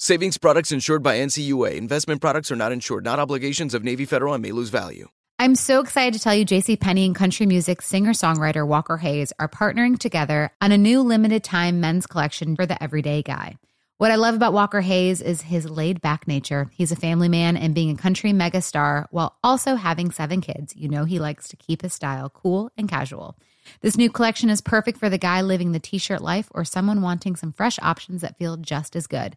Savings products insured by NCUA. Investment products are not insured, not obligations of Navy Federal and may lose value. I'm so excited to tell you JC Penney and country music singer-songwriter Walker Hayes are partnering together on a new limited time men's collection for the everyday guy. What I love about Walker Hayes is his laid back nature. He's a family man and being a country megastar while also having seven kids. You know, he likes to keep his style cool and casual. This new collection is perfect for the guy living the t shirt life or someone wanting some fresh options that feel just as good.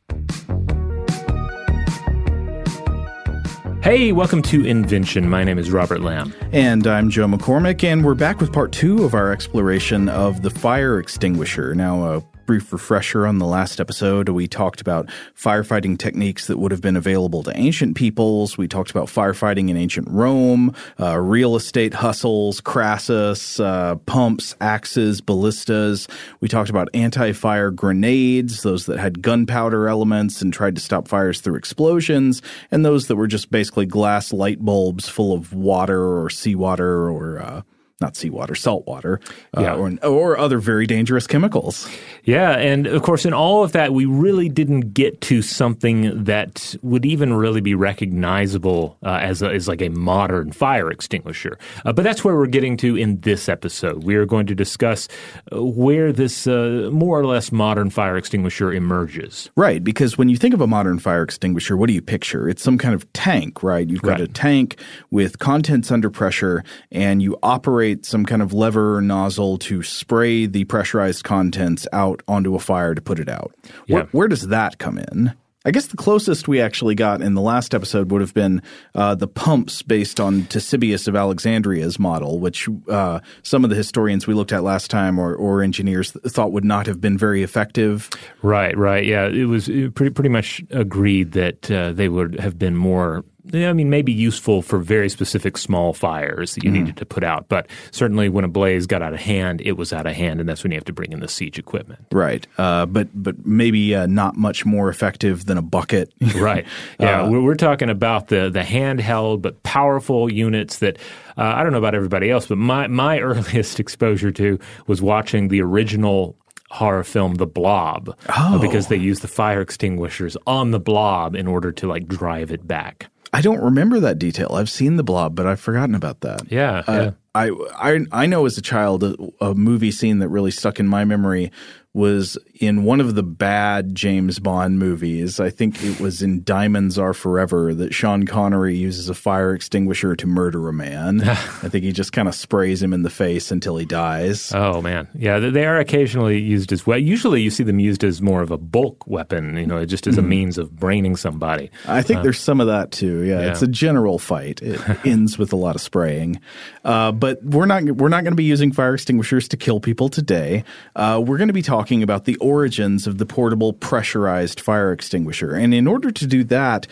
Hey, welcome to Invention. My name is Robert Lamb. And I'm Joe McCormick, and we're back with part two of our exploration of the fire extinguisher. Now, uh, brief refresher on the last episode, we talked about firefighting techniques that would have been available to ancient peoples. We talked about firefighting in ancient Rome, uh, real estate hustles, Crassus, uh, pumps, axes, ballistas. We talked about anti fire grenades, those that had gunpowder elements and tried to stop fires through explosions, and those that were just basically glass light bulbs full of water or seawater or uh, not seawater, salt water, uh, yeah. or, or other very dangerous chemicals. Yeah, and of course, in all of that, we really didn't get to something that would even really be recognizable uh, as, a, as like a modern fire extinguisher. Uh, but that's where we're getting to in this episode. We are going to discuss uh, where this uh, more or less modern fire extinguisher emerges. Right, because when you think of a modern fire extinguisher, what do you picture? It's some kind of tank, right? You've got right. a tank with contents under pressure, and you operate some kind of lever or nozzle to spray the pressurized contents out out onto a fire to put it out. Yeah. Where, where does that come in? I guess the closest we actually got in the last episode would have been uh, the pumps based on Ctesibius of Alexandria's model, which uh, some of the historians we looked at last time or, or engineers thought would not have been very effective. Right, right. Yeah, it was pretty, pretty much agreed that uh, they would have been more I mean, maybe useful for very specific small fires that you mm. needed to put out. But certainly, when a blaze got out of hand, it was out of hand, and that's when you have to bring in the siege equipment. Right. Uh, but but maybe uh, not much more effective than a bucket. right. Yeah. Uh, we're, we're, talking about the the handheld but powerful units that uh, I don't know about everybody else, but my my earliest exposure to was watching the original horror film The Blob oh. because they used the fire extinguishers on the blob in order to like drive it back. I don't remember that detail. I've seen the blob, but I've forgotten about that. Yeah, uh, yeah. I, I I know as a child a, a, movie scene that really stuck in my memory was in one of the bad James Bond movies. I think it was in Diamonds Are Forever that Sean Connery uses a fire extinguisher to murder a man. I think he just kind of sprays him in the face until he dies. Oh man, yeah, they are occasionally used as well. Usually, you see them used as more of a bulk weapon, you know, just as a mm. means of braining somebody. I think uh, there's some of that too. Yeah, yeah. it's a general fight. It ends with a lot of spraying, uh, but we're not we're not going to be using fire extinguishers to kill people today. Uh, we're going to be talking about the origins of the portable pressurized fire extinguisher. And in order to do that,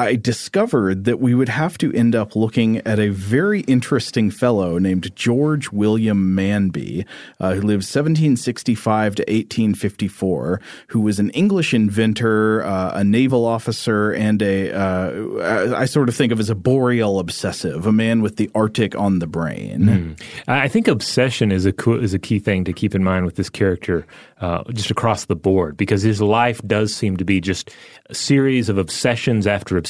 I discovered that we would have to end up looking at a very interesting fellow named George William Manby, uh, who lived 1765 to 1854, who was an English inventor, uh, a naval officer, and a uh, I sort of think of as a boreal obsessive, a man with the Arctic on the brain. Mm. I think obsession is a co- is a key thing to keep in mind with this character, uh, just across the board, because his life does seem to be just a series of obsessions after obsessions.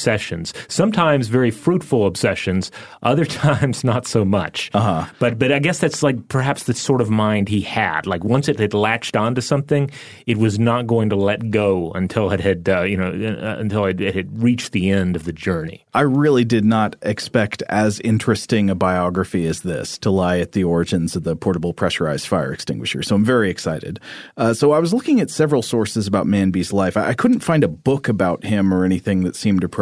Sometimes very fruitful obsessions, other times not so much. Uh-huh. But but I guess that's like perhaps the sort of mind he had. Like once it had latched onto something, it was not going to let go until it had uh, you know uh, until it, it had reached the end of the journey. I really did not expect as interesting a biography as this to lie at the origins of the portable pressurized fire extinguisher. So I'm very excited. Uh, so I was looking at several sources about Manby's life. I, I, couldn't find a book about him or anything that seemed appropriate,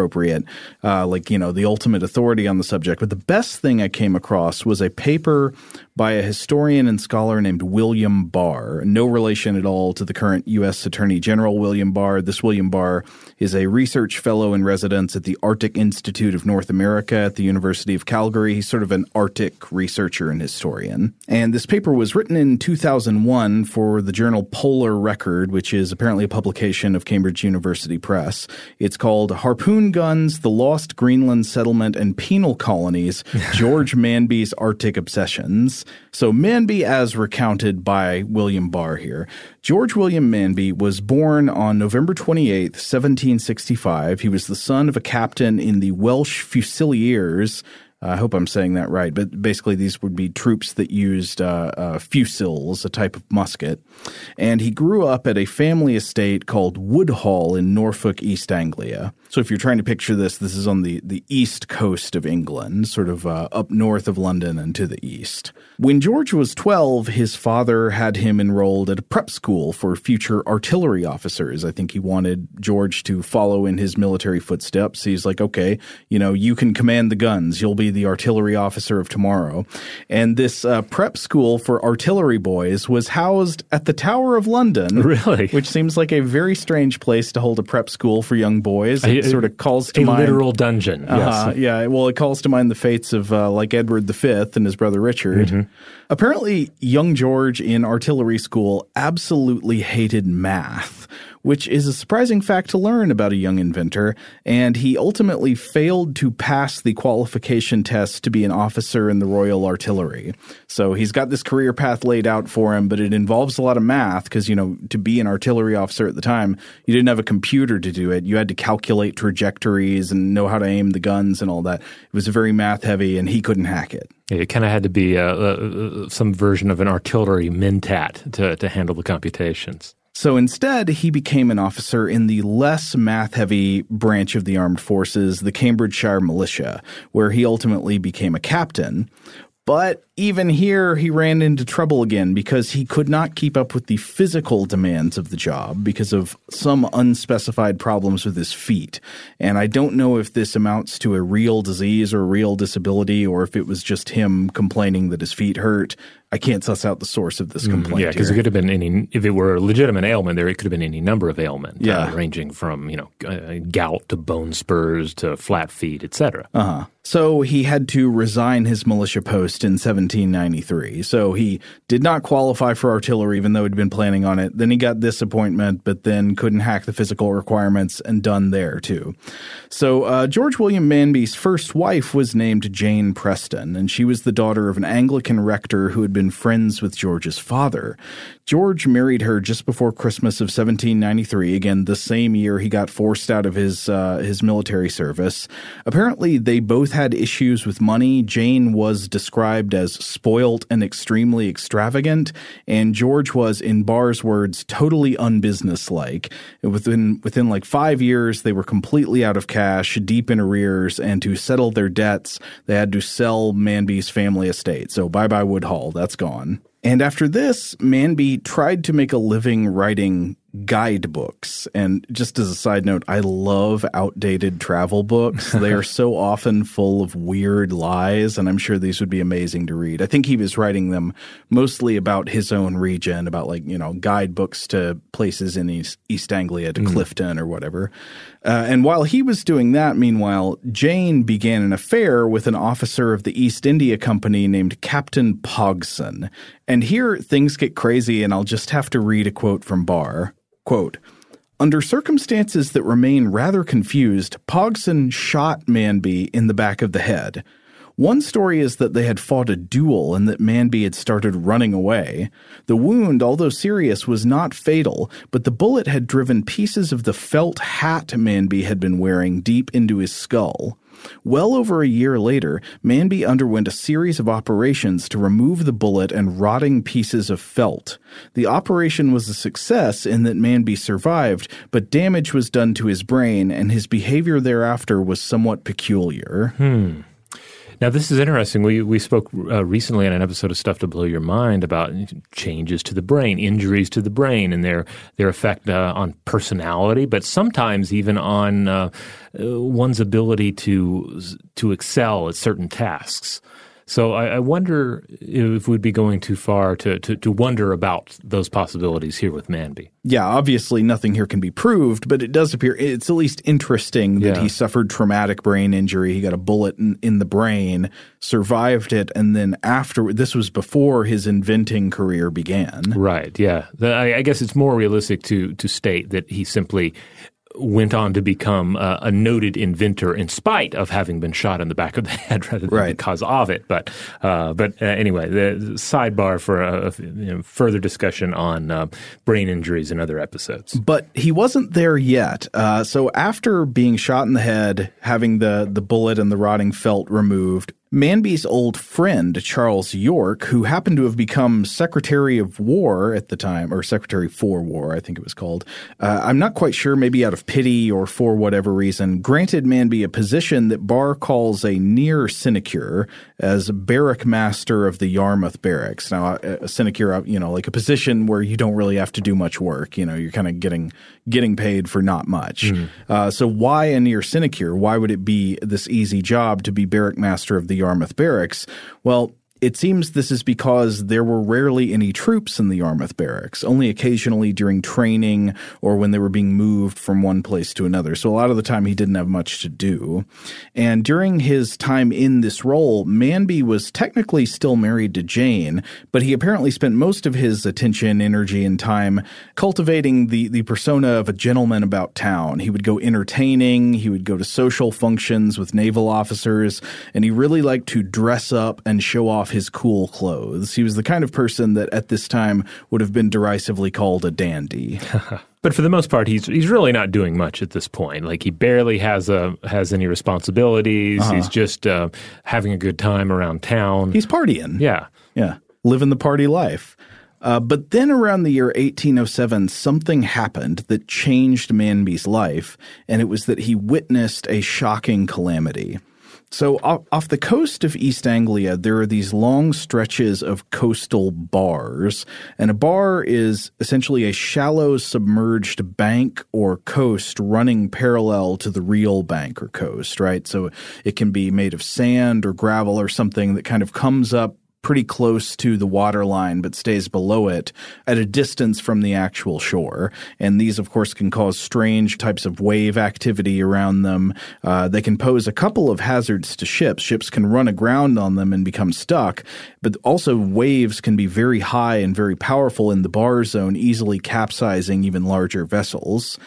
uh, like, you know, the ultimate authority on the subject. But the best thing I came across was a paper by a historian and scholar named William Barr. No relation at all to the current U.S. Attorney General William Barr. This William Barr is a research fellow in residence at the Arctic Institute of North America at the University of Calgary. He's sort of an Arctic researcher and historian. And this paper was written in 2001 for the journal Polar Record, which is apparently a publication of Cambridge University Press. It's called Harpoon Guns, the Lost Greenland Settlement and Penal Colonies, George Manby's Arctic Obsessions. So Manby, as recounted by William Barr here, George William Manby was born on November 28, 1765. He was the son of a captain in the Welsh Fusiliers, I hope I'm saying that right, but basically these would be troops that used uh, uh, fusils, a type of musket. And he grew up at a family estate called Woodhall in Norfolk, East Anglia. So if you're trying to picture this, this is on the, the east coast of England, sort of uh, up north of London and to the east. When George was 12, his father had him enrolled at a prep school for future artillery officers. I think he wanted George to follow in his military footsteps. He's like, okay, you know, you can command the guns. You'll be the artillery officer of tomorrow. And this uh, prep school for artillery boys was housed at the Tower of London. Really? Which seems like a very strange place to hold a prep school for young boys. It sort of calls to a mind. literal dungeon. Uh, yes. Yeah. Well, it calls to mind the fates of uh, like Edward V and his brother Richard. Mm-hmm. Apparently, young George in artillery school absolutely hated math which is a surprising fact to learn about a young inventor, and he ultimately failed to pass the qualification test to be an officer in the Royal Artillery. So he's got this career path laid out for him, but it involves a lot of math because, you know, to be an artillery officer at the time, you didn't have a computer to do it. You had to calculate trajectories and know how to aim the guns and all that. It was very math heavy, and he couldn't hack it. It kind of had to be uh, uh, some version of an artillery mentat to, to handle the computations. So instead, he became an officer in the less math heavy branch of the armed forces, the Cambridgeshire Militia, where he ultimately became a captain. But even here, he ran into trouble again because he could not keep up with the physical demands of the job because of some unspecified problems with his feet. And I don't know if this amounts to a real disease or a real disability or if it was just him complaining that his feet hurt. I can't suss out the source of this mm, complaint. yeah, because it could have been any. If it were a legitimate ailment, there it could have been any number of ailments. Yeah, uh, ranging from you know uh, gout to bone spurs to flat feet, etc. Uh huh. So he had to resign his militia post in 1793. So he did not qualify for artillery, even though he'd been planning on it. Then he got this appointment, but then couldn't hack the physical requirements and done there too. So uh, George William Manby's first wife was named Jane Preston, and she was the daughter of an Anglican rector who had been friends with George's father. George married her just before Christmas of 1793. Again, the same year he got forced out of his uh, his military service. Apparently, they both had issues with money. Jane was described as spoilt and extremely extravagant, and George was, in Barr's words, totally unbusinesslike. Within within like five years, they were completely out of cash, deep in arrears, and to settle their debts, they had to sell Manby's family estate. So bye bye Woodhall, that's gone. And after this, Manby tried to make a living writing guidebooks. And just as a side note, I love outdated travel books. they are so often full of weird lies, and I'm sure these would be amazing to read. I think he was writing them mostly about his own region, about like, you know, guidebooks to places in East, East Anglia, to mm. Clifton or whatever. Uh, and while he was doing that, meanwhile, Jane began an affair with an officer of the East India Company named Captain Pogson. And here things get crazy, and I'll just have to read a quote from Barr. Quote, under circumstances that remain rather confused, Pogson shot Manby in the back of the head. One story is that they had fought a duel and that Manby had started running away. The wound, although serious, was not fatal, but the bullet had driven pieces of the felt hat Manby had been wearing deep into his skull. Well over a year later, Manby underwent a series of operations to remove the bullet and rotting pieces of felt. The operation was a success in that Manby survived, but damage was done to his brain, and his behavior thereafter was somewhat peculiar. Hmm. Now, this is interesting. We we spoke uh, recently on an episode of Stuff to Blow Your Mind about changes to the brain, injuries to the brain, and their their effect uh, on personality, but sometimes even on uh, one's ability to to excel at certain tasks. So I, I, wonder if we'd be going too far to, to, to wonder about those possibilities here with Manby. Yeah, obviously nothing here can be proved, but it does appear it's at least interesting that yeah. he suffered traumatic brain injury. He got a bullet in, in the brain, survived it, and then after this was before his inventing career began. Right. Yeah. I, I guess it's more realistic to to state that he simply went on to become uh, a noted inventor in spite of having been shot in the back of the head rather than right. because of it. But uh, but uh, anyway, the sidebar for a, you know, further discussion on uh, brain injuries in other episodes. But he wasn't there yet. Uh, so after being shot in the head, having the the bullet and the rotting felt removed, Manby's old friend, Charles Yorke, who happened to have become Secretary of War at the time, or Secretary for War, I think it was called. Uh, I'm not quite sure, maybe out of pity or for whatever reason, granted Manby a position that Barr calls a near sinecure as barrack master of the Yarmouth Barracks. Now, a sinecure, uh, you know, like a position where you don't really have to do much work. You know, you're kind of getting getting paid for not much. Mm. Uh, so why a near sinecure? Why would it be this easy job to be barrack master of the Yarmouth Barracks? Well, it seems this is because there were rarely any troops in the Yarmouth barracks, only occasionally during training or when they were being moved from one place to another. So a lot of the time he didn't have much to do. And during his time in this role, Manby was technically still married to Jane, but he apparently spent most of his attention, energy, and time cultivating the, the persona of a gentleman about town. He would go entertaining, he would go to social functions with naval officers, and he really liked to dress up and show off off his cool clothes. He was the kind of person that at this time would have been derisively called a dandy. but for the most part, he's he's really not doing much at this point. Like he barely has a has any responsibilities. Uh-huh. He's just uh, having a good time around town. He's partying. Yeah, yeah, living the party life. Uh, but then around the year 1807, something happened that changed Manby's life, and it was that he witnessed a shocking calamity. So off, the coast of East Anglia, there are these long stretches of coastal bars, and a bar is essentially a shallow submerged bank or coast running parallel to the real bank or coast, right? So it can be made of sand or gravel or something that kind of comes up pretty close to the water line but stays below it at a distance from the actual shore. And these, of course, can cause strange types of wave activity around them. Uh, they can pose a couple of hazards to ships. Ships can run aground on them and become stuck, but also waves can be very high and very powerful in the bar zone, easily capsizing even larger vessels.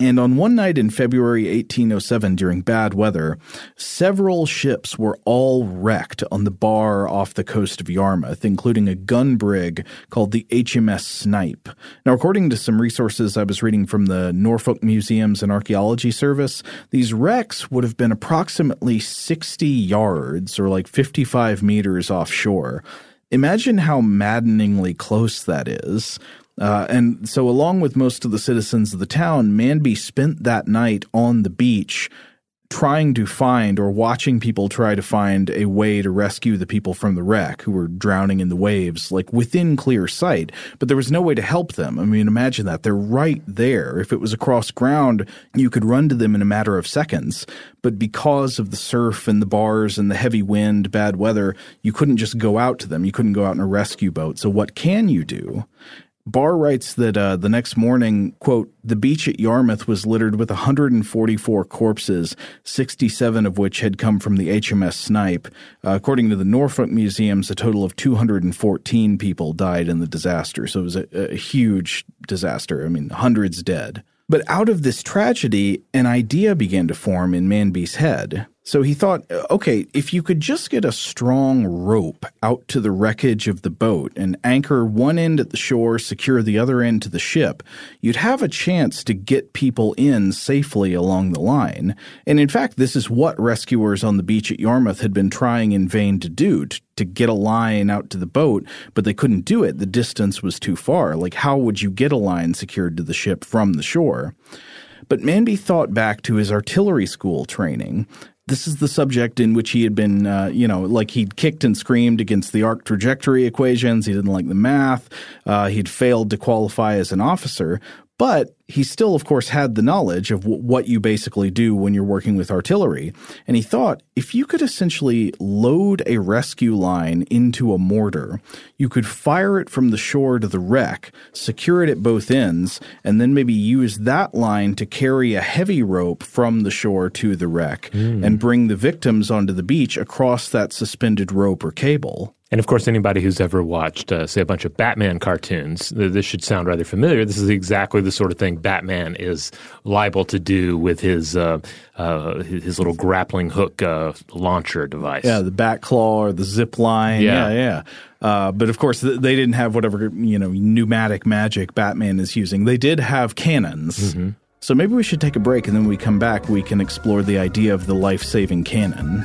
And on one night in February 1807 during bad weather, several ships were all wrecked on the bar off the coast of Yarmouth, including a gun brig called the HMS Snipe. Now, according to some resources I was reading from the Norfolk Museums and Archaeology Service, these wrecks would have been approximately 60 yards or like 55 meters offshore. Imagine how maddeningly close that is. Uh, and so, along with most of the citizens of the town, Manby spent that night on the beach trying to find or watching people try to find a way to rescue the people from the wreck who were drowning in the waves, like within clear sight, but there was no way to help them. I mean, imagine that. They're right there. If it was across ground, you could run to them in a matter of seconds. But because of the surf and the bars and the heavy wind, bad weather, you couldn't just go out to them. You couldn't go out in a rescue boat. So what can you do? Barr writes that uh, the next morning, quote, the beach at Yarmouth was littered with 144 corpses, 67 of which had come from the HMS Snipe. Uh, according to the Norfolk Museums, a total of 214 people died in the disaster. So it was a, a huge disaster. I mean, hundreds dead. But out of this tragedy, an idea began to form in Manby's head. So he thought, okay, if you could just get a strong rope out to the wreckage of the boat and anchor one end at the shore, secure the other end to the ship, you'd have a chance to get people in safely along the line. And in fact, this is what rescuers on the beach at Yarmouth had been trying in vain to do, to, to get a line out to the boat, but they couldn't do it. The distance was too far. Like, how would you get a line secured to the ship from the shore? But Manby thought back to his artillery school training this is the subject in which he had been, uh, you know, like he'd kicked and screamed against the arc trajectory equations. He didn't like the math. Uh, he'd failed to qualify as an officer. But he still, of course, had the knowledge of w- what you basically do when you're working with artillery. And he thought if you could essentially load a rescue line into a mortar, you could fire it from the shore to the wreck, secure it at both ends, and then maybe use that line to carry a heavy rope from the shore to the wreck mm. and bring the victims onto the beach across that suspended rope or cable. And of course, anybody who's ever watched, uh, say, a bunch of Batman cartoons, this should sound rather familiar. This is exactly the sort of thing Batman is liable to do with his uh, uh, his little grappling hook uh, launcher device. Yeah, the bat claw or the zip line. Yeah, yeah. yeah. Uh, but of course, they didn't have whatever you know pneumatic magic Batman is using. They did have cannons. Mm-hmm. So maybe we should take a break, and then when we come back, we can explore the idea of the life saving cannon.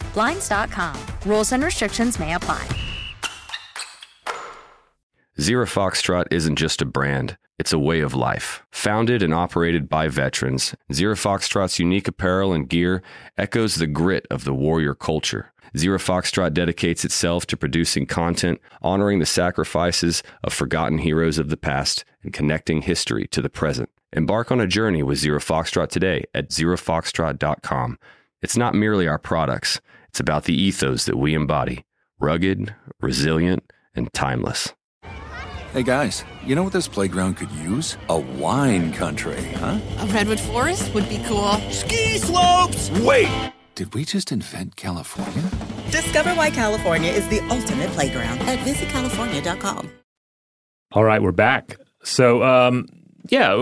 Blinds.com. Rules and restrictions may apply. Zero Foxtrot isn't just a brand, it's a way of life. Founded and operated by veterans, Zero Foxtrot's unique apparel and gear echoes the grit of the warrior culture. Zero Foxtrot dedicates itself to producing content, honoring the sacrifices of forgotten heroes of the past, and connecting history to the present. Embark on a journey with Zero Foxtrot today at zerofoxtrot.com. It's not merely our products, it's about the ethos that we embody rugged, resilient, and timeless. Hey guys, you know what this playground could use? A wine country, huh? A redwood forest would be cool. Ski slopes! Wait! Did we just invent California? Discover why California is the ultimate playground at visitcalifornia.com. All right, we're back. So, um, yeah,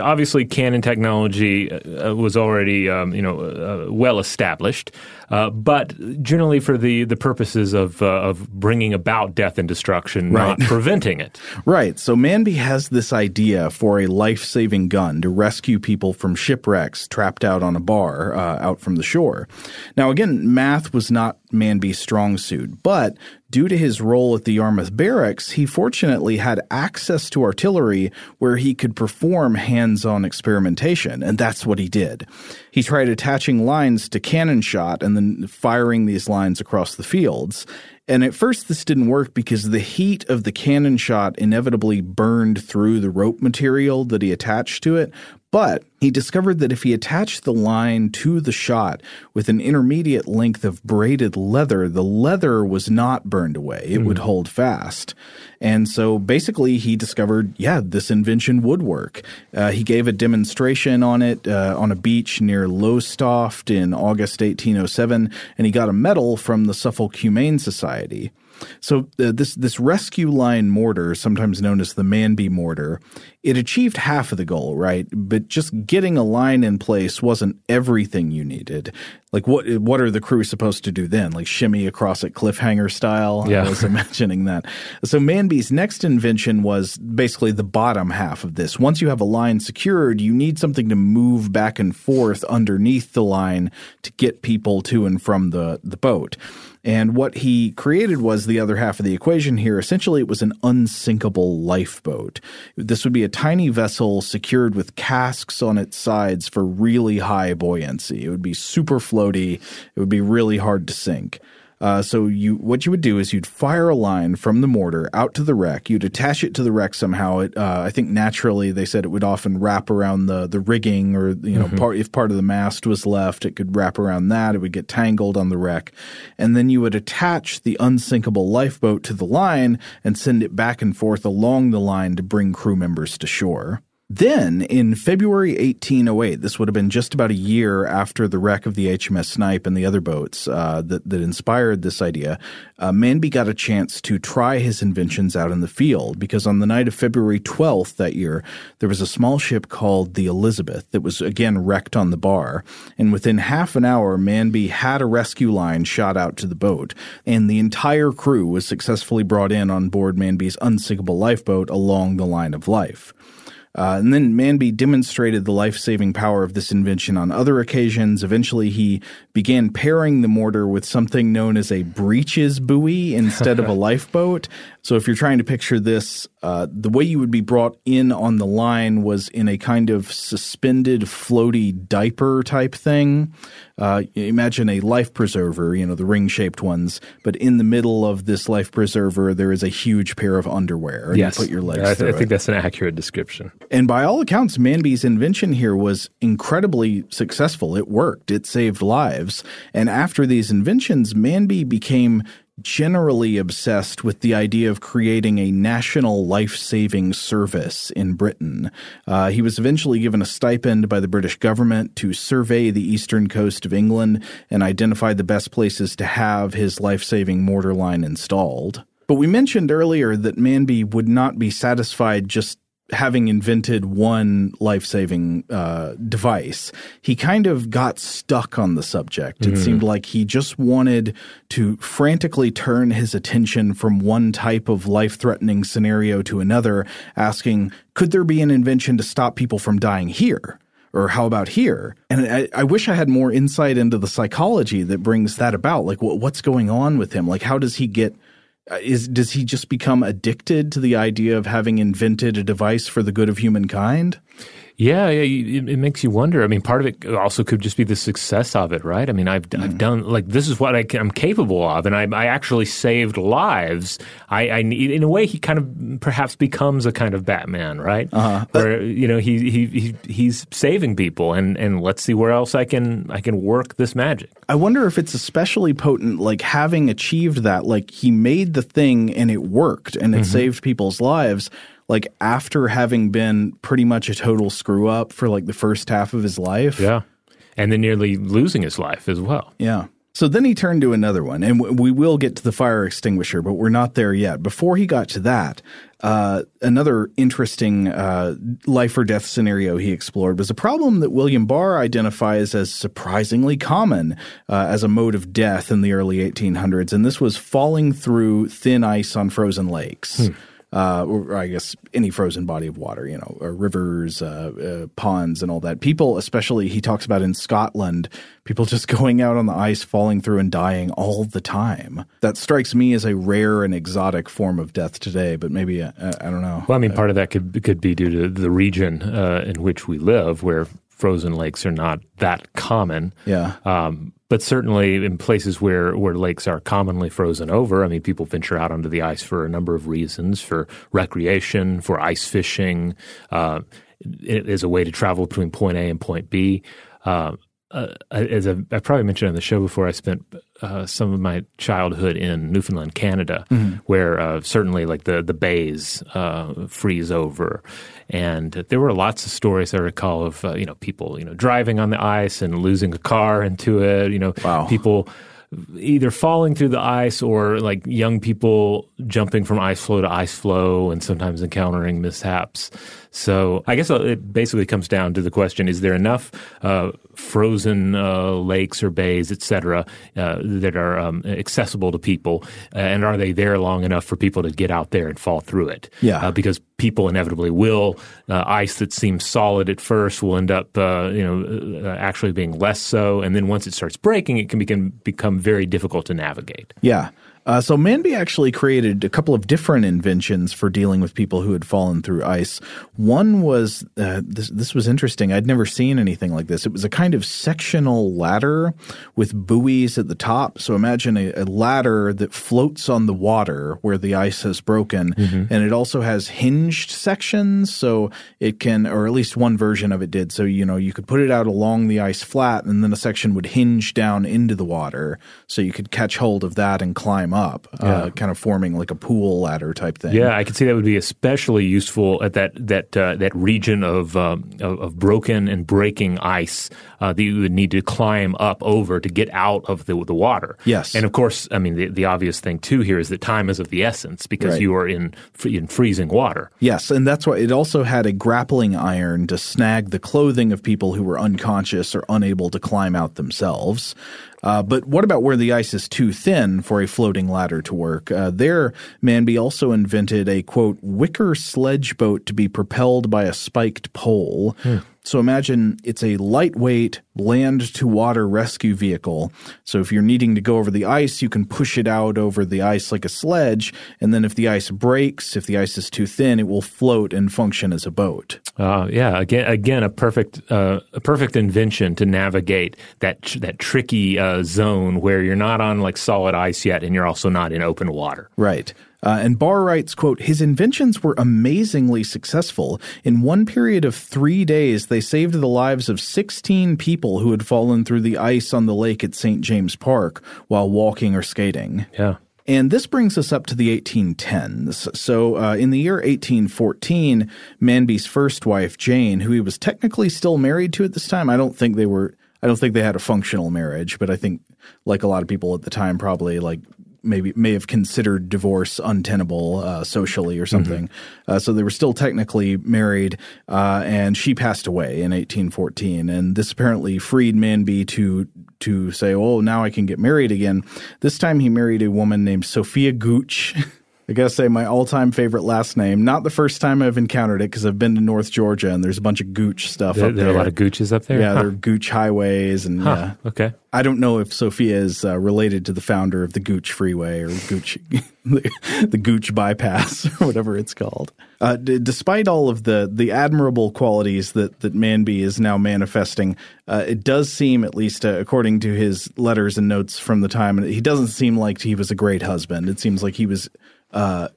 obviously, Cannon technology uh, was already um, you know uh, well established, uh, but generally for the the purposes of uh, of bringing about death and destruction, right. not preventing it. right. So Manby has this idea for a life saving gun to rescue people from shipwrecks trapped out on a bar uh, out from the shore. Now, again, math was not Manby's strong suit, but due to his role at the Yarmouth Barracks, he fortunately had access to artillery where he could perform hands on experimentation, and that's what he did. He tried attaching lines to cannon shot and then firing these lines across the fields. And at first, this didn't work because the heat of the cannon shot inevitably burned through the rope material that he attached to it. But he discovered that if he attached the line to the shot with an intermediate length of braided leather, the leather was not burned away. It mm. would hold fast. And so basically, he discovered, yeah, this invention would work. Uh, he gave a demonstration on it uh, on a beach near Lowestoft in August 1807, and he got a medal from the Suffolk Humane Society. So uh, this this rescue line mortar, sometimes known as the Manby mortar, it achieved half of the goal, right? But just getting a line in place wasn't everything you needed. Like what what are the crew supposed to do then? Like shimmy across it cliffhanger style? Yeah. I was imagining that. So Manby's next invention was basically the bottom half of this. Once you have a line secured, you need something to move back and forth underneath the line to get people to and from the the boat. And what he created was the other half of the equation here. Essentially, it was an unsinkable lifeboat. This would be a tiny vessel secured with casks on its sides for really high buoyancy. It would be super floaty. It would be really hard to sink. Uh, so you, what you would do is you'd fire a line from the mortar out to the wreck. You'd attach it to the wreck somehow. It, uh, I think naturally they said it would often wrap around the the rigging, or you know, mm-hmm. part if part of the mast was left, it could wrap around that. It would get tangled on the wreck, and then you would attach the unsinkable lifeboat to the line and send it back and forth along the line to bring crew members to shore. Then, in February 1808, this would have been just about a year after the wreck of the HMS Snipe and the other boats uh, that, that inspired this idea, uh, Manby got a chance to try his inventions out in the field because on the night of February 12th that year, there was a small ship called the Elizabeth that was again wrecked on the bar. And within half an hour, Manby had a rescue line shot out to the boat, and the entire crew was successfully brought in on board Manby's unsinkable lifeboat along the line of life. Uh, and then Manby demonstrated the life saving power of this invention on other occasions. Eventually, he began pairing the mortar with something known as a breeches buoy instead of a lifeboat. So, if you're trying to picture this, uh, the way you would be brought in on the line was in a kind of suspended, floaty diaper type thing. Uh, imagine a life preserver, you know, the ring shaped ones, but in the middle of this life preserver, there is a huge pair of underwear. Yes. You put your legs I, th- I think that's an accurate description. And by all accounts, Manby's invention here was incredibly successful. It worked, it saved lives. And after these inventions, Manby became generally obsessed with the idea of creating a national life saving service in Britain. Uh, he was eventually given a stipend by the British government to survey the eastern coast of England and identify the best places to have his life saving mortar line installed. But we mentioned earlier that Manby would not be satisfied just having invented one life saving uh, device, he kind of got stuck on the subject. Mm-hmm. It seemed like he just wanted to frantically turn his attention from one type of life threatening scenario to another, asking, could there be an invention to stop people from dying here? Or how about here? And I, I wish I had more insight into the psychology that brings that about. Like, what, what's going on with him? Like, how does he get Uh, is does he just become addicted to the idea of having invented a device for the good of humankind? Yeah, yeah, it, it, makes you wonder. I mean, part of it also could just be the success of it, right? I mean, I've mm. I've done like this is what I am capable of, and I, I actually saved lives. I, I, in a way, he kind of perhaps becomes a kind of Batman, right? Uh-huh. Where you know he, he he he's saving people, and and let's see where else I can I can work this magic. I wonder if it's especially potent, like having achieved that, like he made the thing and it worked and it mm-hmm. saved people's lives like after having been pretty much a total screw up for like the first half of his life. Yeah. And then nearly losing his life as well. Yeah. So then he turned to another one, and we will get to the fire extinguisher, but we're not there yet. Before he got to that, uh, another interesting uh, life or death scenario he explored was a problem that William Barr identifies as surprisingly common uh, as a mode of death in the early 1800s, and this was falling through thin ice on frozen lakes. Hmm uh, or I guess any frozen body of water, you know, rivers, uh, uh, ponds, and all that. People, especially, he talks about in Scotland, people just going out on the ice, falling through, and dying all the time. That strikes me as a rare and exotic form of death today, but maybe uh, I don't know. Well, I mean, part of that could could be due to the region uh, in which we live, where frozen lakes are not that common. Yeah. Um, but certainly in places where, where lakes are commonly frozen over, I mean, people venture out onto the ice for a number of reasons for recreation, for ice fishing, uh, as a way to travel between point A and point B. Uh, uh, as I've, I probably mentioned on the show before, I spent uh, some of my childhood in Newfoundland, Canada, Mhm. where uh, certainly like the the bays uh, freeze over, and there were lots of stories I recall of uh, you know people you know driving on the ice and losing a car into it. You know, people either falling through the ice or like young people jumping from ice floe to ice floe and sometimes encountering mishaps. So I guess it basically comes down to the question: Is there enough uh, frozen uh, lakes or bays, et cetera, uh, that are um, accessible to people, and are they there long enough for people to get out there and fall through it? Yeah. Uh, because people inevitably will. Uh, ice that seems solid at first will end up, uh, you know, uh, actually being less so, and then once it starts breaking, it can become become very difficult to navigate. Yeah. Uh, so Manby actually created a couple of different inventions for dealing with people who had fallen through ice. One was uh, this. This was interesting. I'd never seen anything like this. It was a kind of sectional ladder with buoys at the top. So imagine a, a ladder that floats on the water where the ice has broken, Mm-hmm. and it also has hinged sections. So it can, or at least one version of it did. So you know you could put it out along the ice flat, and then a section would hinge down into the water, so you could catch hold of that and climb up, uh, kind of forming like a pool ladder type thing. Yeah, I could see that would be especially useful at that that uh, that region of, um, of of broken and breaking ice uh, that you would need to climb up over to get out of the the water. Yes. and of course, I mean the, the obvious thing too here is that time is of the essence because Right. you are in in freezing water. Yes, and that's why it also had a grappling iron to snag the clothing of people who were unconscious or unable to climb out themselves. Uh, but what about where the ice is too thin for a floating ladder to work? Uh, there, Manby also invented a quote wicker sledge boat to be propelled by a spiked pole. So imagine it's a lightweight land to water rescue vehicle. So if you're needing to go over the ice, you can push it out over the ice like a sledge. And then if the ice breaks, if the ice is too thin, it will float and function as a boat. Uh, yeah, again, again, a perfect, uh, a perfect invention to navigate that tr- that tricky uh, zone where you're not on like solid ice yet, and you're also not in open water. Right. Uh, and Barr writes, quote, his inventions were amazingly successful. In one period of three days, they saved the lives of 16 people who had fallen through the ice on the lake at St. James Park while walking or skating. Yeah. And this brings us up to the 1810s. So, uh, in the year 1814, Manby's first wife, Jane, who he was technically still married to at this time, I don't think they were, I don't think they had a functional marriage, but I think, like a lot of people at the time, probably like maybe may have considered divorce untenable uh, socially or something. Uh, so they were still technically married, uh, and she passed away in 1814. And this apparently freed Manby to to say, "Oh, now I can get married again." This time he married a woman named Sophia Gooch. I gotta say, my all-time favorite last name. Not the first time I've encountered it because I've been to North Georgia and there's a bunch of Gooch stuff There, up there there. are a lot of gooches up there. Yeah, Huh. there are Gooch highways and Huh, yeah. Okay. I don't know if Sophia is uh, related to the founder of the Gooch Freeway or Gooch, the, the Gooch Bypass or whatever it's called. Uh, d- despite all of the the admirable qualities that that Manby is now manifesting, uh, it does seem, at least uh, according to his letters and notes from the time, he doesn't seem like he was a great husband. It seems like he was. Uh,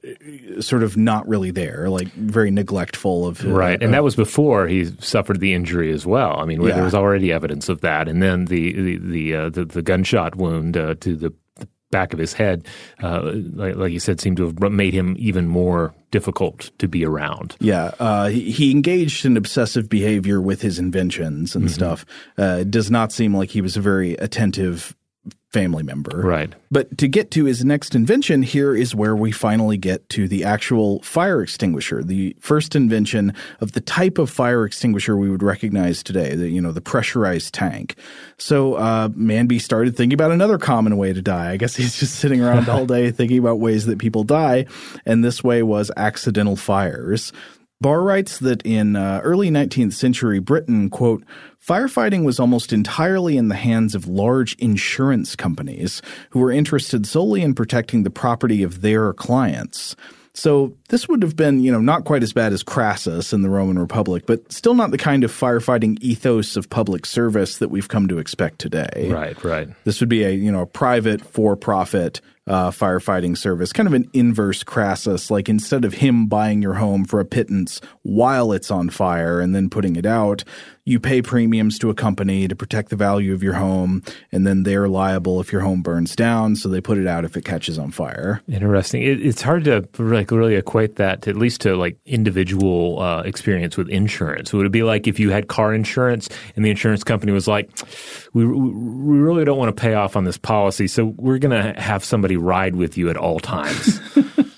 sort of not really there, like very neglectful of uh, Right, and that was before he suffered the injury as well. I mean, Yeah. there was already evidence of that, and then the the the uh, the, the gunshot wound uh, to the, the back of his head, uh, like, like you said, seemed to have made him even more difficult to be around. Yeah, uh, he, he engaged in obsessive behavior with his inventions and Mhm. stuff. Uh, it does not seem like he was a very attentive family member. Right. But to get to his next invention, here is where we finally get to the actual fire extinguisher, the first invention of the type of fire extinguisher we would recognize today, the, you know, the pressurized tank. So uh, Manby started thinking about another common way to die. I guess he's just sitting around all day thinking about ways that people die, and this way was accidental fires. Barr writes that in uh, early 19th century Britain, quote, firefighting was almost entirely in the hands of large insurance companies who were interested solely in protecting the property of their clients. So this would have been, you know, not quite as bad as Crassus in the Roman Republic, but still not the kind of firefighting ethos of public service that we've come to expect today. Right, right. This would be a, you know, a private for-profit uh, firefighting service, kind of an inverse Crassus. Like instead of him buying your home for a pittance while it's on fire and then putting it out, you pay premiums to a company to protect the value of your home, and then they're liable if your home burns down. So they put it out if it catches on fire. Interesting. It, it's hard to like really equate that to, at least to like individual uh, experience with insurance. Would it be like if you had car insurance and the insurance company was like, "We we really don't want to pay off on this policy, so we're going to have somebody ride with you at all times."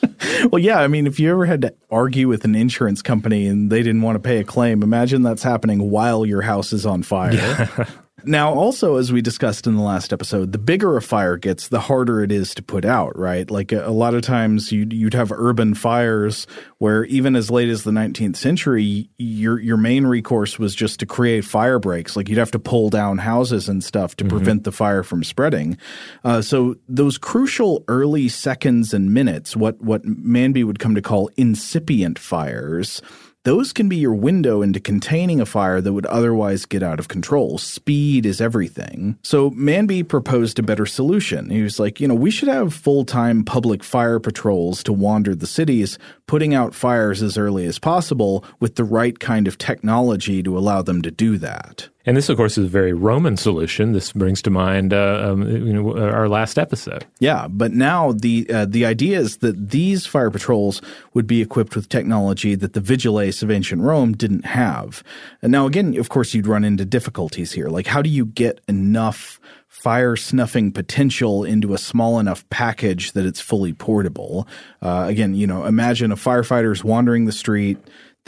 well, yeah. I mean, if you ever had to argue with an insurance company and they didn't want to pay a claim, imagine that's happening while your house is on fire. Yeah. Now, also, as we discussed in the last episode, the bigger a fire gets, the harder it is to put out, right? Like a, a, lot of times you'd, you'd have urban fires where even as late as the 19th century, your, your main recourse was just to create fire breaks. Like you'd have to pull down houses and stuff to mm-hmm. prevent the fire from spreading. Uh, so those crucial early seconds and minutes, what, what Manby would come to call incipient fires, those can be your window into containing a fire that would otherwise get out of control. Speed is everything. So Manby proposed a better solution. He was like, you know, we should have full time public fire patrols to wander the cities, putting out fires as early as possible with the right kind of technology to allow them to do that. And this, of course, is a very Roman solution. This brings to mind uh, um, you know, our last episode. Yeah, but now the uh, the idea is that these fire patrols would be equipped with technology that the vigiles of ancient Rome didn't have. And now, again, of course, you'd run into difficulties here. Like, how do you get enough fire snuffing potential into a small enough package that it's fully portable? Uh, again, you know, imagine a firefighter's wandering the street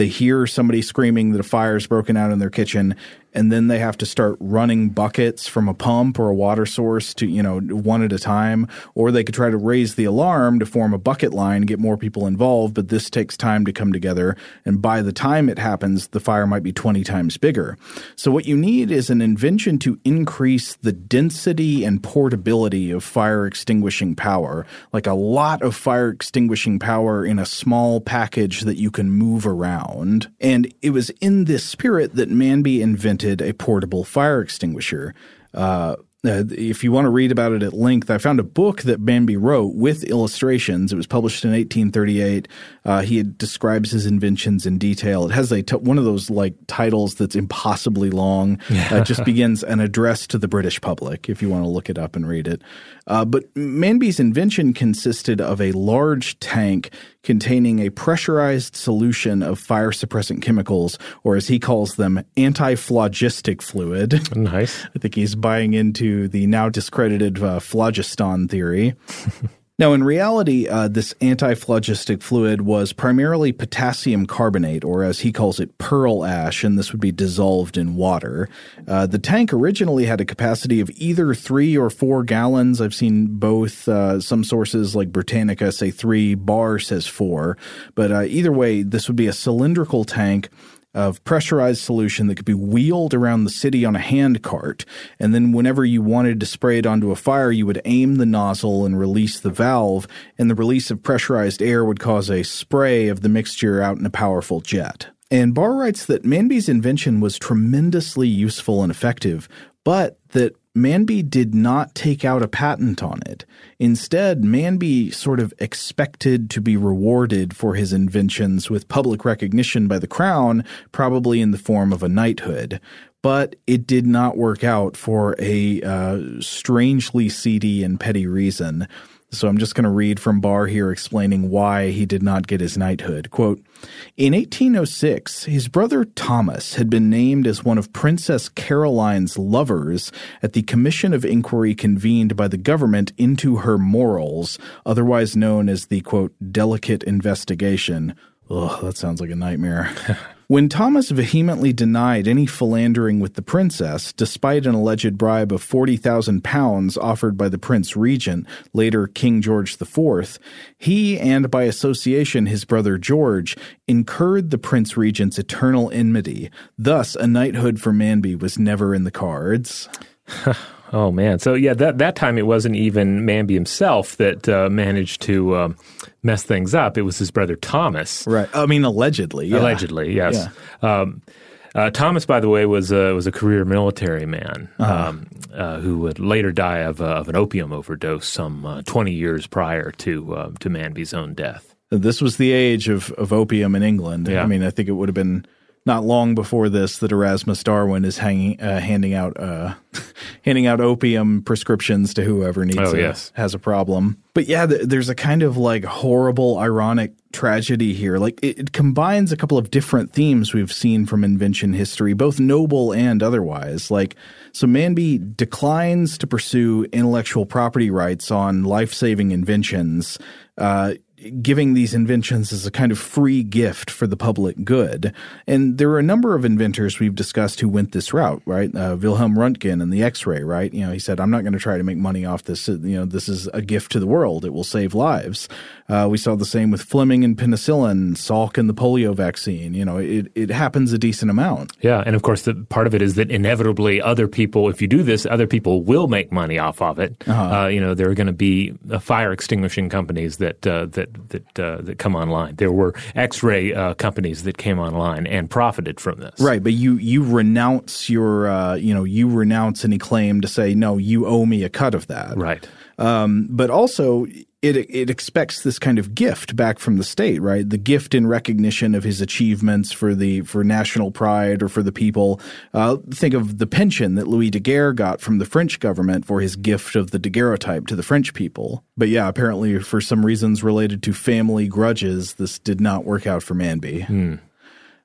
they hear somebody screaming that a fire's broken out in their kitchen and then they have to start running buckets from a pump or a water source to you know one at a time or they could try to raise the alarm to form a bucket line get more people involved but this takes time to come together and by the time it happens the fire might be 20 times bigger. So what you need is an invention to increase the density and portability of fire extinguishing power like a lot of fire extinguishing power in a small package that you can move around. And it was in this spirit that Manby invented invented a portable fire extinguisher. Uh, uh, if you want to read about it at length, I found a book that Manby wrote with illustrations. It was published in 1838. Uh, he describes his inventions in detail. It has a t- one of those like titles that's impossibly long. It just begins an address to the British public. If you want to look it up and read it, uh, but Manby's invention consisted of a large tank containing a pressurized solution of fire suppressant chemicals, or as he calls them, anti-phlogistic fluid. Nice. I think he's buying into the now discredited uh, phlogiston theory. Now, in reality, uh, this antiphlogistic fluid was primarily potassium carbonate, or as he calls it, pearl ash, and this would be dissolved in water. Uh, the tank originally had a capacity of either three or four gallons. I've seen both. Uh, some sources like Britannica say three, Barr says four. But uh, either way, this would be a cylindrical tank of pressurized solution that could be wheeled around the city on a hand cart. And then whenever you wanted to spray it onto a fire, you would aim the nozzle and release the valve, and the release of pressurized air would cause a spray of the mixture out in a powerful jet. And Barr writes that Manby's invention was tremendously useful and effective, but that Manby did not take out a patent on it. Instead, Manby sort of expected to be rewarded for his inventions with public recognition by the crown, probably in the form of a knighthood. But it did not work out for a uh, strangely seedy and petty reason. So I'm just going to read from Barr here explaining why he did not get his knighthood. Quote, in 1806, his brother Thomas had been named as one of Princess Caroline's lovers at the commission of inquiry convened by the government into her morals, otherwise known as the quote, delicate investigation. Ugh, that sounds like a nightmare. When Thomas vehemently denied any philandering with the princess, despite an alleged bribe of 40,000 pounds offered by the Prince Regent, later King George IV, he and by association his brother George incurred the Prince Regent's eternal enmity. Thus, a knighthood for Manby was never in the cards. Oh man! So yeah, that that time it wasn't even Manby himself that uh, managed to um, mess things up. It was his brother Thomas. Right. I mean, allegedly. Yeah. Allegedly, yes. Um, uh, Thomas, by the way, was a, was a career military man Uh-huh. um, uh, who would later die of, uh, of an opium overdose some uh, twenty years prior to uh, to Manby's own death. This was the age of, of opium in England. Yeah. I mean, I think it would have been not long before this that Erasmus Darwin is hanging, uh, handing out uh, handing out opium prescriptions to whoever needs Oh, a- yes. has a problem. But yeah, th- there's a kind of like horrible, ironic tragedy here. Like it, it combines a couple of different themes we've seen from invention history, both noble and otherwise. Like, so Manby declines to pursue intellectual property rights on life saving inventions. Uh, giving these inventions as a kind of free gift for the public good. And there are a number of inventors we've discussed who went this route, right? Uh, Wilhelm Röntgen and the X-ray, right? You know, he said, "I'm not going to try to make money off this. You know, this is a gift to the world. It will save lives." Uh, we saw the same with Fleming and penicillin, Salk and the polio vaccine. You know, it it happens a decent amount. Yeah, and of course, the part of it is that inevitably other people, if you do this, other people will make money off of it. Uh-huh. Uh, you know, there are going to be uh, fire extinguishing companies that uh, that that uh, that come online. There were X-ray uh, companies that came online and profited from this. Right, but you you renounce your uh, you know you renounce any claim to say no, you owe me a cut of that. Right. Um, but also it it expects this kind of gift back from the state, right? The gift in recognition of his achievements for the for national pride or for the people. Uh, think of the pension that Louis Daguerre got from the French government for his gift of the daguerreotype to the French people. But yeah, apparently for some reasons related to family grudges, this did not work out for Manby.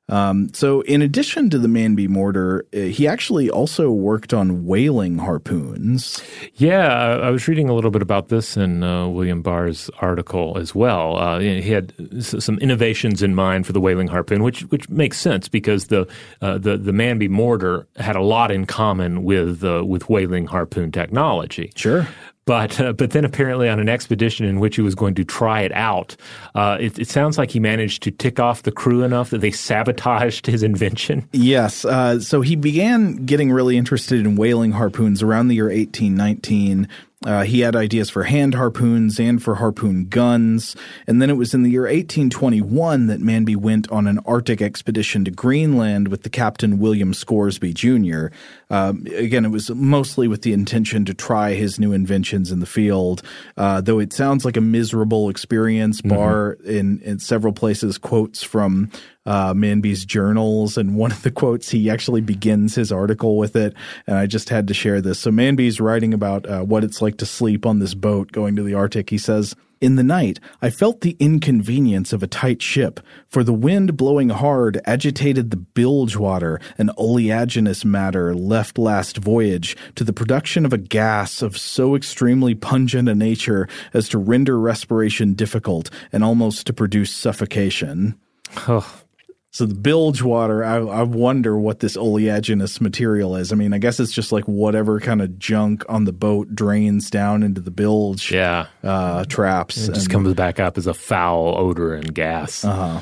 Um, so, in addition to the Manby mortar, uh, he actually also worked on whaling harpoons. Yeah, I, I was reading a little bit about this in uh, William Barr's article as well. Uh, he had s- some innovations in mind for the whaling harpoon, which which makes sense because the uh, the the Manby mortar had a lot in common with uh, with whaling harpoon technology. Sure. But uh, but then apparently on an expedition in which he was going to try it out, uh, it, it sounds like he managed to tick off the crew enough that they sabotaged his invention. Yes. Uh, so he began getting really interested in whaling harpoons around the year 1819. Uh, he had ideas for hand harpoons and for harpoon guns. And then it was in the year 1821 that Manby went on an Arctic expedition to Greenland with the captain William Scoresby Jr. Um, again, it was mostly with the intention to try his new inventions in the field, uh, though it sounds like a miserable experience. Barr in, in several places quotes from uh, Manby's journals, and one of the quotes he actually begins his article with it, and I just had to share this. So Manby's writing about uh, what it's like to sleep on this boat going to the Arctic. He says. In the night, I felt the inconvenience of a tight ship, for the wind blowing hard agitated the bilge water, an oleaginous matter left last voyage, to the production of a gas of so extremely pungent a nature as to render respiration difficult and almost to produce suffocation. So the bilge water, I, I wonder what this oleaginous material is. I mean, I guess it's just like whatever kind of junk on the boat drains down into the bilge Yeah. uh, traps. It just and- comes back up as a foul odor and gas. Uh-huh.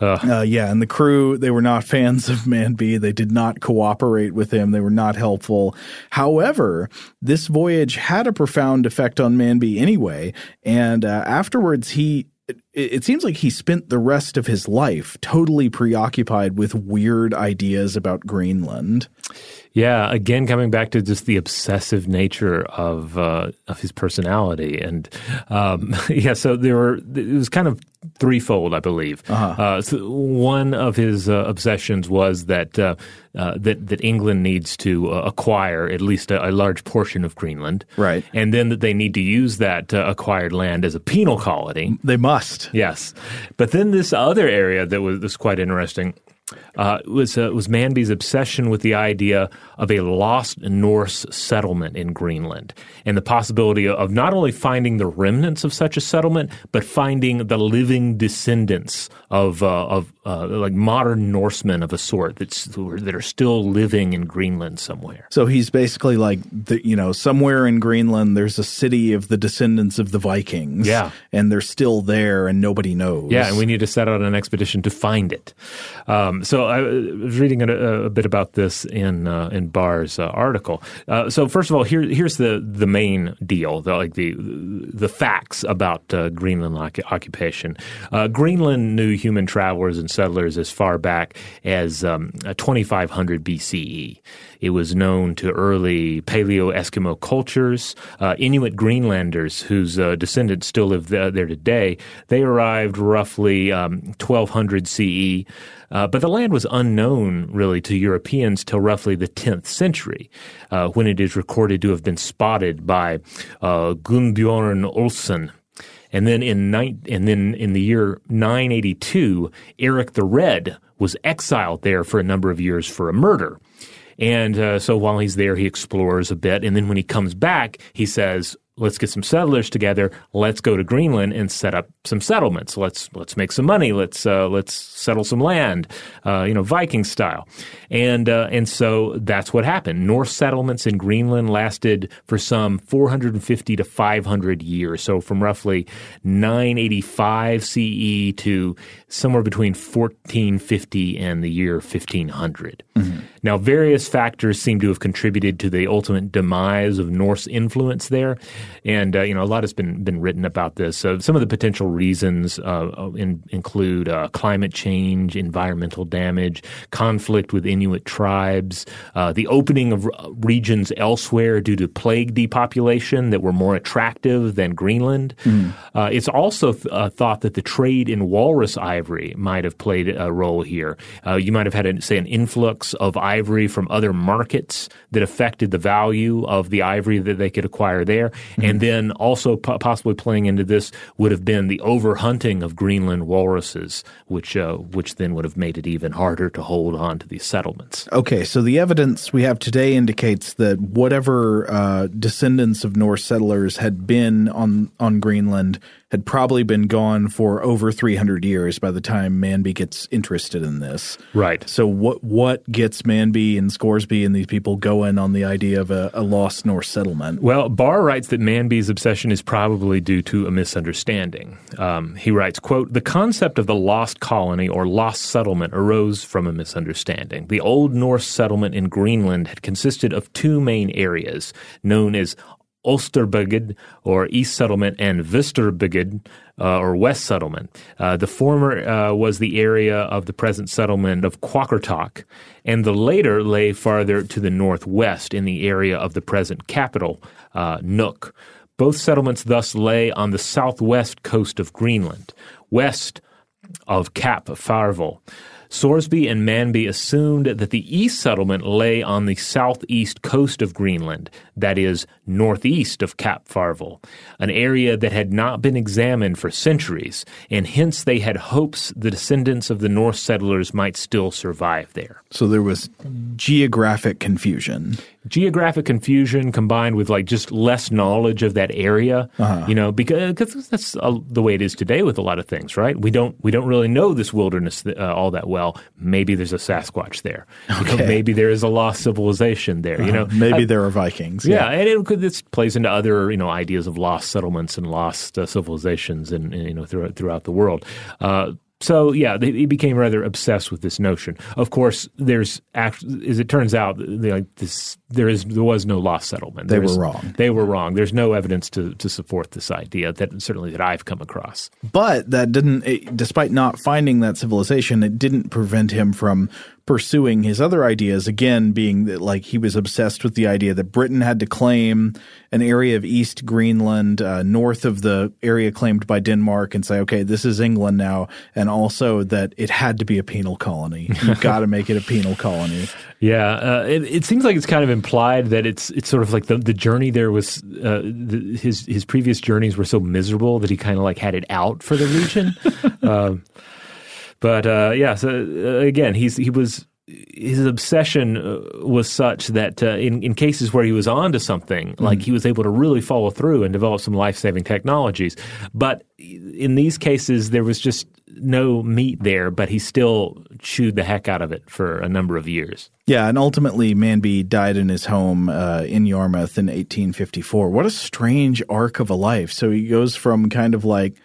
Uh, yeah, and the crew, they were not fans of Manby. They did not cooperate with him. They were not helpful. However, this voyage had a profound effect on Manby anyway. And uh, afterwards, he. It, it seems like he spent the rest of his life totally preoccupied with weird ideas about Greenland. Yeah, again, coming back to just the obsessive nature of uh, of his personality, and um, yeah, so there were it was kind of threefold, I believe. Uh, so one of his uh, obsessions was that uh, uh, that that England needs to uh, acquire at least a, a large portion of Greenland, Right. and then that they need to use that uh, acquired land as a penal colony. They must. Yes, but then this other area that was, was quite interesting uh, was uh, was Manby's obsession with the idea of a lost Norse settlement in Greenland and the possibility of not only finding the remnants of such a settlement, but finding the living descendants of uh, of uh, like modern Norsemen of a sort that's that are still living in Greenland somewhere. So he's basically like, the, you know, somewhere in Greenland, there's a city of the descendants of the Vikings. Yeah. And they're still there and nobody knows. Yeah, and we need to set out on an expedition to find it. Um, Um, so I was reading a, a, bit about this in uh, in Barr's uh, article. Uh, so first of all, here here's the the main deal, the, like the the facts about uh, Greenland occupation. Uh, Greenland knew human travelers and settlers as far back as um, 2500 BCE. It was known to early Paleo Eskimo cultures. Uh, Inuit Greenlanders, whose uh, descendants still live there, there, today, they arrived roughly um, 1200 CE. Uh, but the land was unknown really to Europeans till roughly the 10th century, uh, when it is recorded to have been spotted by uh, Gunnbjorn Ulfsson. And then in ni- and then in the year 982, Eric the Red was exiled there for a number of years for a murder. And uh, so while he's there, he explores a bit. And then when he comes back, he says, let's get some settlers together. Let's go to Greenland and set up some settlements. Let's let's make some money. Let's uh, let's settle some land, uh, you know, Viking style. And uh, and so that's what happened. Norse settlements in Greenland lasted for some 450 to 500 years. So from roughly 985 CE to somewhere between 1450 and the year 1500. Mm-hmm. Now, various factors seem to have contributed to the ultimate demise of Norse influence there, and uh, you know a lot has been been written about this. Uh, some of the potential reasons uh, uh in, include uh, climate change, environmental damage, conflict with Inuit tribes, uh, the opening of regions elsewhere due to plague depopulation that were more attractive than Greenland. Mm. it's also th- thought that the trade in walrus ivory might have played a role here. you might have had, a, say, an influx of ivory from other markets that affected the value of the ivory that they could acquire there. Mm-hmm. And then also po- possibly playing into this would have been the overhunting of Greenland walruses, which uh, which then would have made it even harder to hold on to these settlements. Okay, so the evidence we have today indicates that whatever uh, descendants of Norse settlers had been on on Greenland had probably been gone for over 300 years by the time Manby gets interested in this. Right. So what what gets Manby and Scoresby and these people going on the idea of a, a lost Norse settlement? Well, Barr writes that Manby's obsession is probably due to a misunderstanding. Um, he writes, quote, the concept of the lost colony or lost settlement arose from a misunderstanding. The Old Norse settlement in Greenland had consisted of two main areas known as Osterbygd or East Settlement and Vesturbygd uh, or West Settlement. Uh, the former uh, was the area of the present settlement of Qaqortoq, and the later lay farther to the northwest in the area of the present capital, uh, Nuuk. Both settlements thus lay on the southwest coast of Greenland, west of Cap Farvel. Scoresby and Manby assumed that the east settlement lay on the southeast coast of Greenland, that is, northeast of Cap Farvel, an area that had not been examined for centuries, and hence they had hopes the descendants of the Norse settlers might still survive there. So there was geographic confusion geographic confusion combined with like just less knowledge of that area, uh-huh. you know, because, because that's uh, the way it is today with a lot of things, right? We don't we don't really know this wilderness uh, all that well. Maybe there's a Sasquatch there. Okay. You know, maybe there is a lost civilization there. Uh-huh. You know, maybe I, there are Vikings. Yeah, yeah and it could, this plays into other you know ideas of lost settlements and lost uh, civilizations and, and, you know throughout throughout the world. So yeah, they, he became rather obsessed with this notion. Of course, there's as it turns out, like this, there is there was no lost settlement. They were wrong. They were wrong. There's no evidence to to support this idea that certainly that I've come across. But that didn't, it, despite not finding that civilization, it didn't prevent him from pursuing his other ideas again being that like he was obsessed with the idea that britain had to claim an area of east greenland uh, north of the area claimed by denmark and say okay this is england now and also that it had to be a penal colony. You've got to make it a penal colony. Yeah uh, it, it, seems like it's kind of implied that it's it's sort of like the, the journey there was uh, the, his his previous journeys were so miserable that he kind of like had it out for the region. Um, but uh, yeah, so uh, again, he's he was his obsession uh, was such that uh, in, in cases where he was onto something, mm like he was able to really follow through and develop some life saving technologies. But in these cases, there was just no meat there, but he still chewed the heck out of it for a number of years. Yeah, and ultimately, Manby died in his home uh, in Yarmouth in 1854. What a strange arc of a life. So he goes from kind of like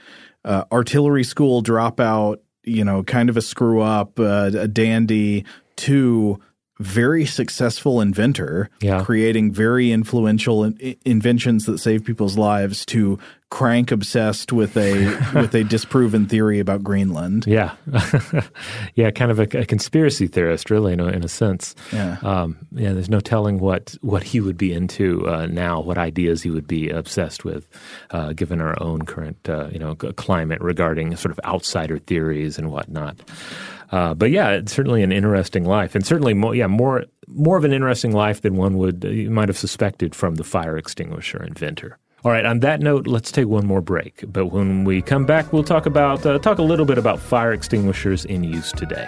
uh, artillery school dropout you know, kind of a screw up, uh, a dandy, to very successful inventor, yeah. creating very influential in- inventions that save people's lives, to crank obsessed with a with a disproven theory about Greenland. Yeah, yeah, kind of a, a, conspiracy theorist, really, in a, in a sense. Yeah, um, yeah. There's no telling what what he would be into uh, now, what ideas he would be obsessed with, uh, given our own current uh, you know climate regarding sort of outsider theories and whatnot. Uh, but yeah, it's certainly an interesting life, and certainly more, yeah, more more of an interesting life than one would you might have suspected from the fire extinguisher inventor. All right. On that note, let's take one more break. But when we come back, we'll talk about uh, talk a little bit about fire extinguishers in use today.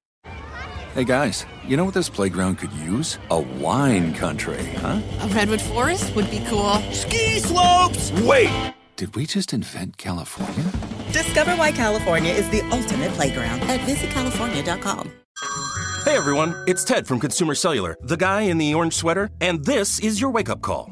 Hey guys, you know what this playground could use? A wine country, huh? A redwood forest would be cool. Ski slopes! Wait! Did we just invent California? Discover why California is the ultimate playground at visitcalifornia.com. Hey everyone, it's Ted from Consumer Cellular, the guy in the orange sweater, and this is your wake up call.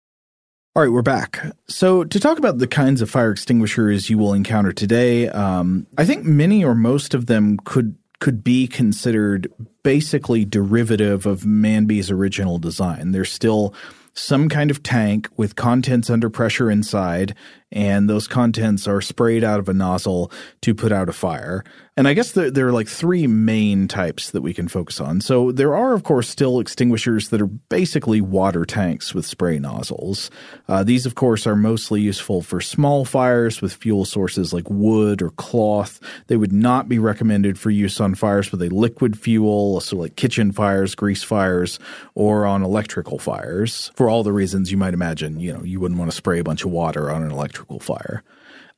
All right, we're back. So, to talk about the kinds of fire extinguishers you will encounter today, um, I think many or most of them could could be considered basically derivative of Manby's original design. They're still some kind of tank with contents under pressure inside, and those contents are sprayed out of a nozzle to put out a fire. And I guess there, are like three main types that we can focus on. So there are, of course, still extinguishers that are basically water tanks with spray nozzles. Uh, these, of course, are mostly useful for small fires with fuel sources like wood or cloth. They would not be recommended for use on fires with a liquid fuel, so like kitchen fires, grease fires, or on electrical fires. For all the reasons you might imagine, you know, you wouldn't want to spray a bunch of water on an electrical fire.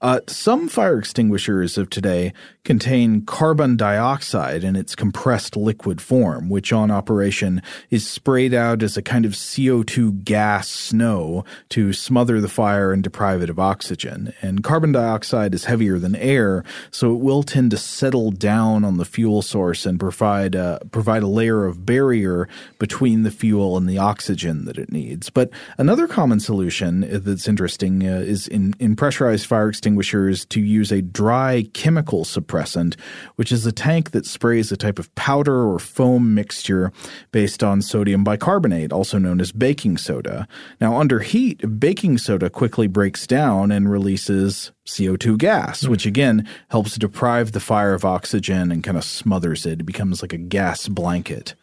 Uh, some fire extinguishers of today contain carbon dioxide in its compressed liquid form, which on operation is sprayed out as a kind of CO2 gas snow to smother the fire and deprive it of oxygen. And carbon dioxide is heavier than air, so it will tend to settle down on the fuel source and provide a, provide a layer of barrier between the fuel and the oxygen that it needs. But another common solution that's interesting uh, is in, in pressurized fire extinguishers to use a dry chemical suppressant suppressant, which is a tank that sprays a type of powder or foam mixture based on sodium bicarbonate, also known as baking soda. Now, under heat, baking soda quickly breaks down and releases CO2 gas, mm. which again helps deprive the fire of oxygen and kind of smothers it. It becomes like a gas blanket.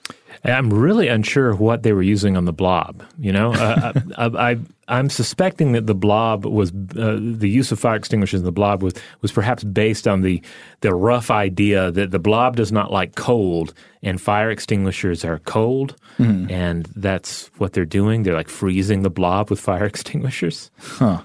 I'm really unsure what they were using on the blob. You know, uh, I, I, am suspecting that the blob was uh, the use of fire extinguishers in the blob was was perhaps based on the the rough idea that the blob does not like cold and fire extinguishers are cold, mm-hmm. and that's what they're doing. They're like freezing the blob with fire extinguishers. Huh.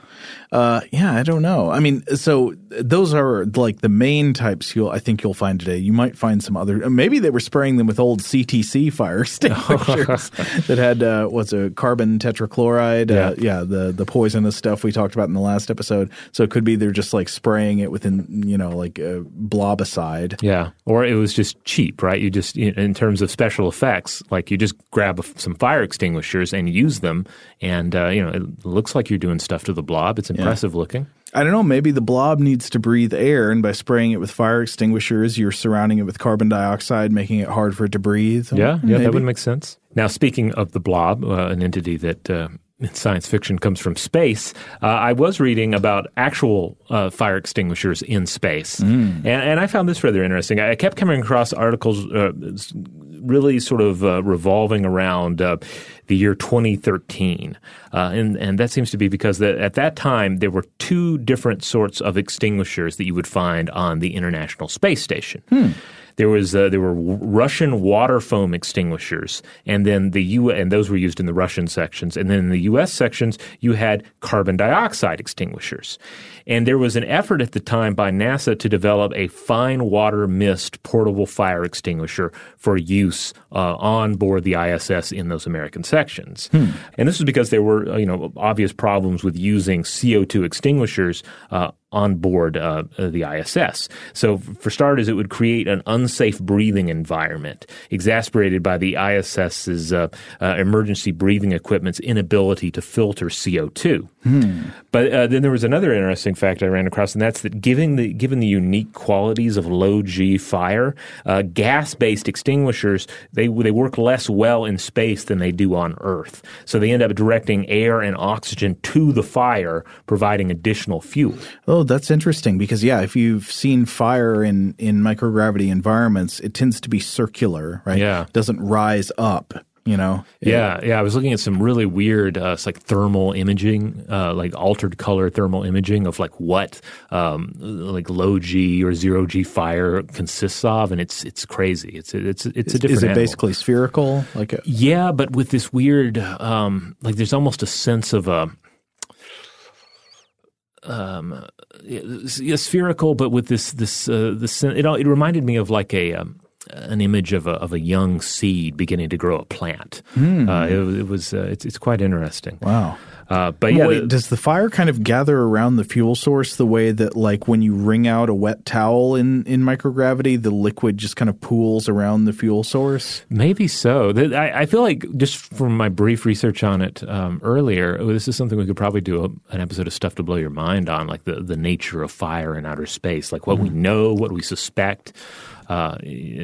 Uh, yeah, I don't know. I mean, so those are like the main types you'll I think you'll find today. You might find some other. Maybe they were spraying them with old CTC fire extinguishers that had uh, what's a carbon tetrachloride. Uh, yeah. Uh, yeah, the the poisonous stuff we talked about in the last episode. So it could be they're just like spraying it within you know like a blobicide. Yeah, or it was just cheap, right? You just in terms of special effects, like you just grab some fire extinguishers and use them, and uh, you know it looks like you're doing stuff to the blob. It's impressive yeah. looking. I don't know. Maybe the blob needs to breathe air, and by spraying it with fire extinguishers, you're surrounding it with carbon dioxide, making it hard for it to breathe. Yeah, yeah, maybe. that would make sense. Now, speaking of the blob, uh, an entity that uh, science fiction comes from space, uh, I was reading about actual uh, fire extinguishers in space, mm. and, and, I found this rather interesting. I kept coming across articles uh, really sort of uh, revolving around uh, the year 2013, uh, and and that seems to be because at that time there were two different sorts of extinguishers that you would find on the International Space Station. Hmm. There was uh, there were Russian water foam extinguishers, and then the U and those were used in the Russian sections, and then in the U.S. sections you had carbon dioxide extinguishers. And there was an effort at the time by NASA to develop a fine water mist portable fire extinguisher for use uh, on board the ISS in those American sections. Hmm. And this was because there were you know obvious problems with using CO2 extinguishers uh, on board uh, the ISS. So, for starters, it would create an unsafe breathing environment, exasperated by the ISS's uh, uh, emergency breathing equipment's inability to filter CO2. Hmm. But uh, then there was another interesting fact I ran across, and that's that given the given the unique qualities of low G fire, uh, gas-based extinguishers they they work less well in space than they do on Earth. So they end up directing air and oxygen to the fire, providing additional fuel. Oh, that's interesting because yeah, if you've seen fire in in microgravity environments, it tends to be circular, right? Yeah, it doesn't rise up you know yeah yeah i was looking at some really weird uh, like thermal imaging uh, like altered color thermal imaging of like what um, like low g or zero g fire consists of and it's it's crazy it's it's it's a different is it animal. basically spherical like a- yeah but with this weird um, like there's almost a sense of a um, spherical, but with this this uh, this it, it reminded me of like a um, an image of a of a young seed beginning to grow a plant. Mm. Uh, it, it, was uh, it's it's quite interesting. Wow. Uh, but yeah, Wait, the, does the fire kind of gather around the fuel source the way that, like, when you wring out a wet towel in, in microgravity, the liquid just kind of pools around the fuel source? Maybe so. I, I feel like just from my brief research on it um, earlier, this is something we could probably do a, an episode of Stuff to Blow Your Mind on, like the, the nature of fire in outer space, like what mm. we know, what we suspect uh,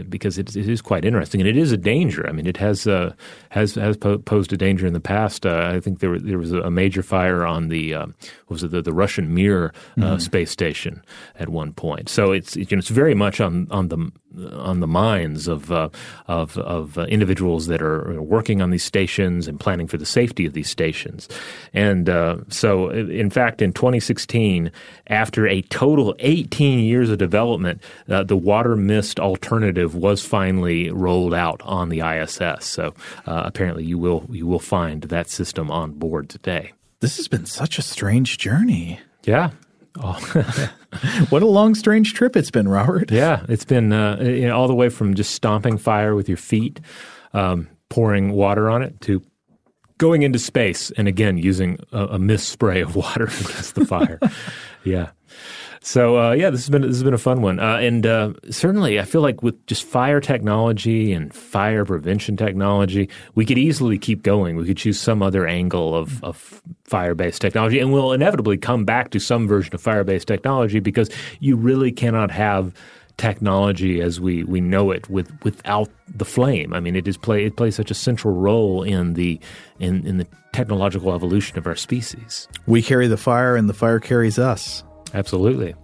because it, it is quite interesting and it is a danger. I mean, it has uh, has has po- posed a danger in the past. Uh, I think there there was a major fire on the uh, was it the, the Russian Mir uh, mm-hmm. space station at one point. So it's you know, it's very much on on the on the minds of uh, of, of uh, individuals that are working on these stations and planning for the safety of these stations. And uh, so, in fact, in 2016, after a total 18 years of development, uh, the water mist alternative was finally rolled out on the ISS. So uh, apparently, you will you will find that system on board today. This has been such a strange journey. Yeah, Oh. what a long, strange trip it's been, Robert. Yeah, it's been uh, you know, all the way from just stomping fire with your feet, um, pouring water on it, to going into space and again using a, a mist spray of water against the fire. yeah. So uh, yeah, this has been this has been a fun one, uh, and uh, certainly I feel like with just fire technology and fire prevention technology, we could easily keep going. We could choose some other angle of, of fire based technology, and we'll inevitably come back to some version of fire based technology because you really cannot have technology as we, we know it with without the flame. I mean, it is play it plays such a central role in the in in the technological evolution of our species. We carry the fire, and the fire carries us. Absolutely.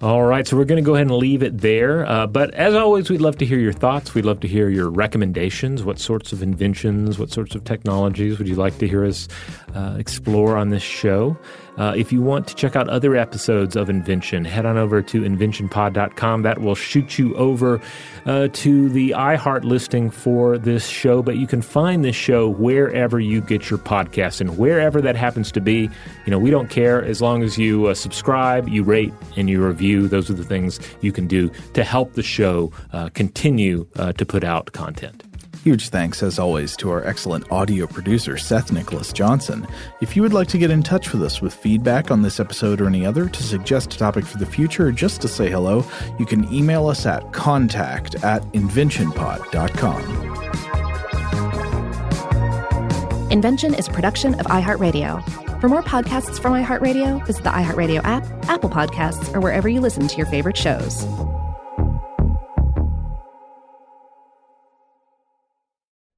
All right, so we're going to go ahead and leave it there. Uh, but as always, we'd love to hear your thoughts. We'd love to hear your recommendations. What sorts of inventions, what sorts of technologies would you like to hear us uh, explore on this show? Uh, if you want to check out other episodes of Invention, head on over to inventionpod.com. That will shoot you over uh, to the iHeart listing for this show. But you can find this show wherever you get your podcasts and wherever that happens to be. You know, we don't care as long as you uh, subscribe, you rate, and you review. Those are the things you can do to help the show uh, continue uh, to put out content. Huge thanks, as always, to our excellent audio producer, Seth Nicholas Johnson. If you would like to get in touch with us with feedback on this episode or any other, to suggest a topic for the future, or just to say hello, you can email us at contact at inventionpod.com. Invention is a production of iHeartRadio. For more podcasts from iHeartRadio, visit the iHeartRadio app, Apple Podcasts, or wherever you listen to your favorite shows.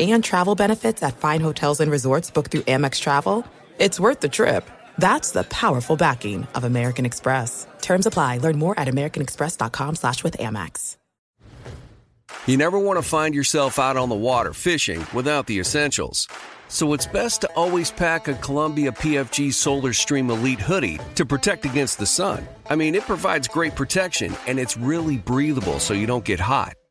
And travel benefits at fine hotels and resorts booked through Amex Travel. It's worth the trip. That's the powerful backing of American Express. Terms apply. Learn more at americanexpress.com slash with Amex. You never want to find yourself out on the water fishing without the essentials. So it's best to always pack a Columbia PFG Solar Stream Elite hoodie to protect against the sun. I mean, it provides great protection and it's really breathable so you don't get hot.